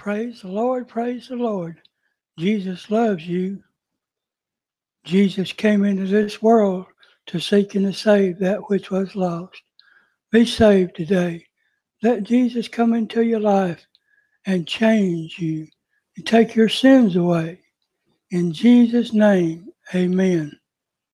Praise the Lord, praise the Lord. Jesus loves you. Jesus came into this world to seek and to save that which was lost. Be saved today. Let Jesus come into your life and change you and take your sins away. In Jesus' name, amen.